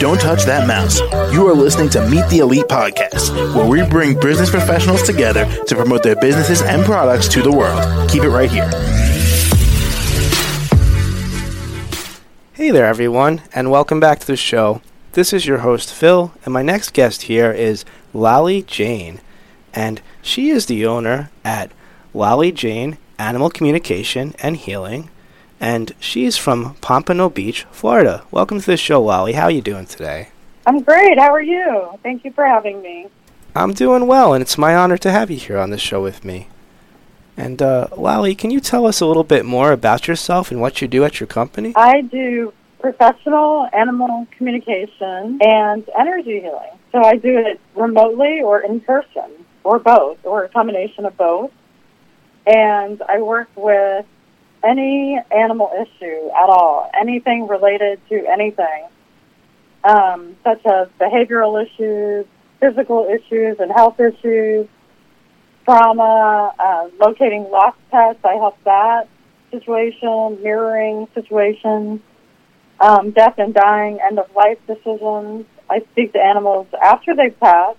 Don't touch that mouse. You are listening to Meet the Elite podcast, where we bring business professionals together to promote their businesses and products to the world. Keep it right here. Hey there, everyone, and welcome back to the show. This is your host, Phil, and my next guest here is Loli Jane, and she is the owner at Loli Jane Animal Communication and Healing, and she's from Pompano Beach, Florida. Welcome to the show, Loli. How are you doing today? I'm great. How are you? Thank you for having me. I'm doing well, and it's my honor to have you here on the show with me. And uh, Loli, can you tell us a little bit more about yourself and what you do at your company? I do professional animal communication and energy healing. So I do it remotely or in person or both or a combination of both. And I work with any animal issue at all, anything related to anything, um, such as behavioral issues, physical issues, and health issues, trauma, uh, locating lost pets. I help that situation, mirroring situations, um, death and dying, end of life decisions. I speak to animals after they've passed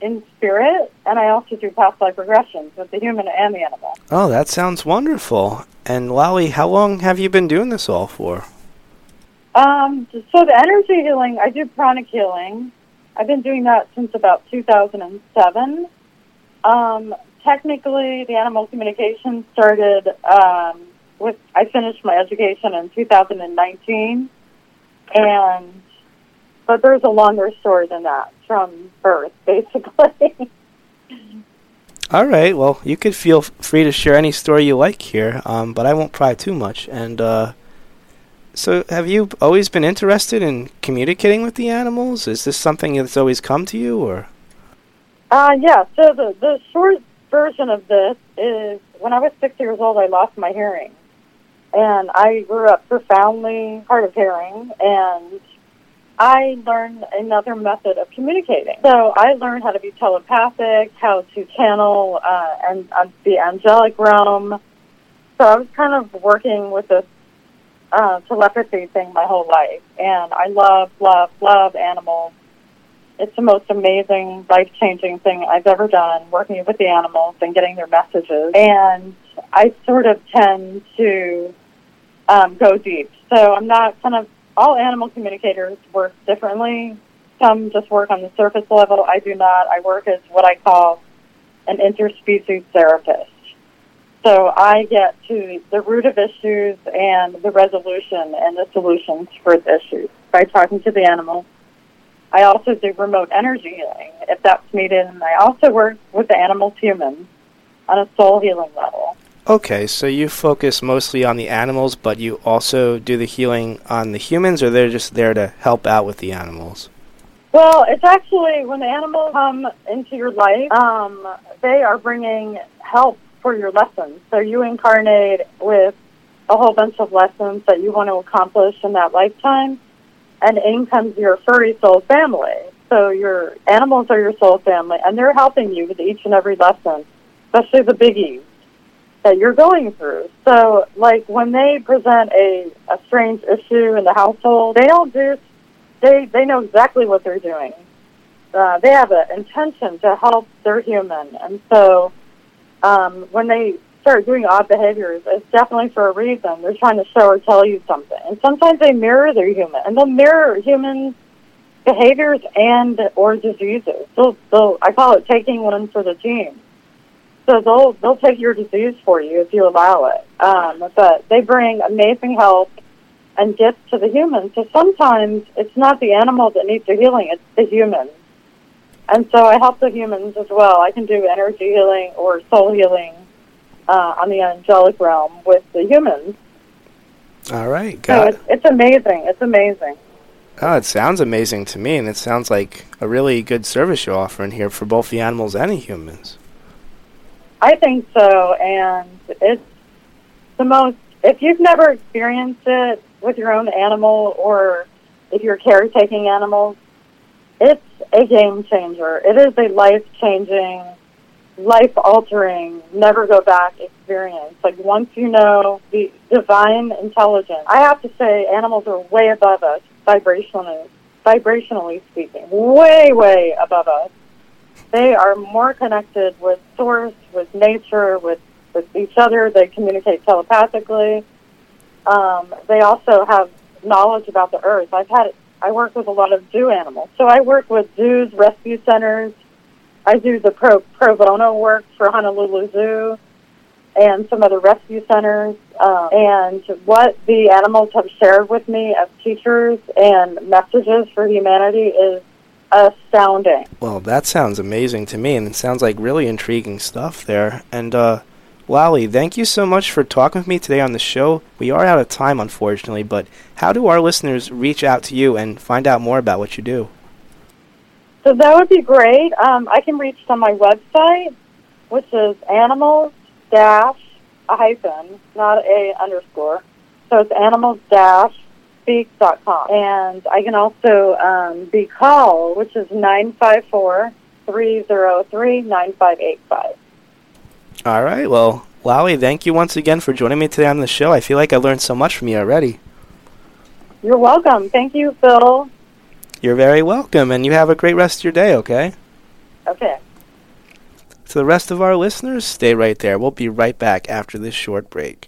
in spirit, and I also do past life regressions with the human and the animal. Oh, that sounds wonderful. And Loli, how long have you been doing this all for? Um, so the energy healing, I do pranic healing. I've been doing that since about 2007. Um, technically, the animal communication started um, with. I finished my education in 2019, and but there's a longer story than that from birth, basically. All right. Well, you could feel free to share any story you like here, um, but I won't pry too much. And uh, so, have you always been interested in communicating with the animals? Is this something that's always come to you, or? Uh, yeah. So the the short version of this is when I was six years old, I lost my hearing, and I grew up profoundly hard of hearing, and I learned another method of communicating. So I learned how to be telepathic, how to channel uh, and uh, the angelic realm. So I was kind of working with this uh, telepathy thing my whole life, and I love, love, love animals. It's the most amazing, life changing thing I've ever done, working with the animals and getting their messages. And I sort of tend to um, go deep. So I'm not kind of all animal communicators work differently. Some just work on the surface level. I do not. I work as what I call an interspecies therapist. So I get to the root of issues and the resolution and the solutions for the issues by talking to the animal. I also do remote energy healing if that's needed, and I also work with the animals humans on a soul healing level. Okay, so you focus mostly on the animals, but you also do the healing on the humans, or they're just there to help out with the animals? Well, it's actually when the animals come into your life, um, they are bringing help for your lessons. So you incarnate with a whole bunch of lessons that you want to accomplish in that lifetime, and in comes your furry soul family. So your animals are your soul family, and they're helping you with each and every lesson, especially the biggies that you're going through. So, like when they present a, a strange issue in the household, they don't do they they know exactly what they're doing. Uh, they have an intention to help their human, and so um, when they start doing odd behaviors, it's definitely for a reason. They're trying to show or tell you something, and sometimes they mirror their human, and they'll mirror human behaviors and or diseases. So, so I call it taking one for the team. So they'll they'll take your disease for you if you allow it. Um, but they bring amazing help and gifts to the humans. So sometimes it's not the animal that needs the healing; it's the human. And so I help the humans as well. I can do energy healing or soul healing uh, on the angelic realm with the humans. All right, So got it's, it's amazing. It's amazing. Oh, it sounds amazing to me, and it sounds like a really good service you're offering here for both the animals and the humans. I think so, and it's the most. If you've never experienced it with your own animal, or if you're caretaking animals, it's a game changer. It is a life changing, life altering, never go back experience. Like once you know the divine intelligence, I have to say, animals are way above us vibrationally. vibrationally speaking, way, way above us. They are more connected with source, with nature, with, with each other. They communicate telepathically. Um, they also have knowledge about the earth. I've had I work with a lot of zoo animals, so I work with zoos, rescue centers. I do the pro pro bono work for Honolulu Zoo and some other rescue centers. Uh, and what the animals have shared with me as teachers and messages for humanity is astounding. Well, that sounds amazing to me, and it sounds like really intriguing stuff there. And uh, Loli, thank you so much for talking with me today on the show. We are out of time, unfortunately, but how do our listeners reach out to you and find out more about what you do? So that would be great. Um, I can reach on my website, which is animals dash a hyphen, not a underscore. So it's animals dash And I can also um, be called, which is 954 303 9585. All right. Well, Loli, thank you once again for joining me today on the show. I feel like I learned so much from you already. You're welcome. Thank you, Phil. You're very welcome, and you have a great rest of your day, okay? Okay. To the rest of our listeners, stay right there. We'll be right back after this short break.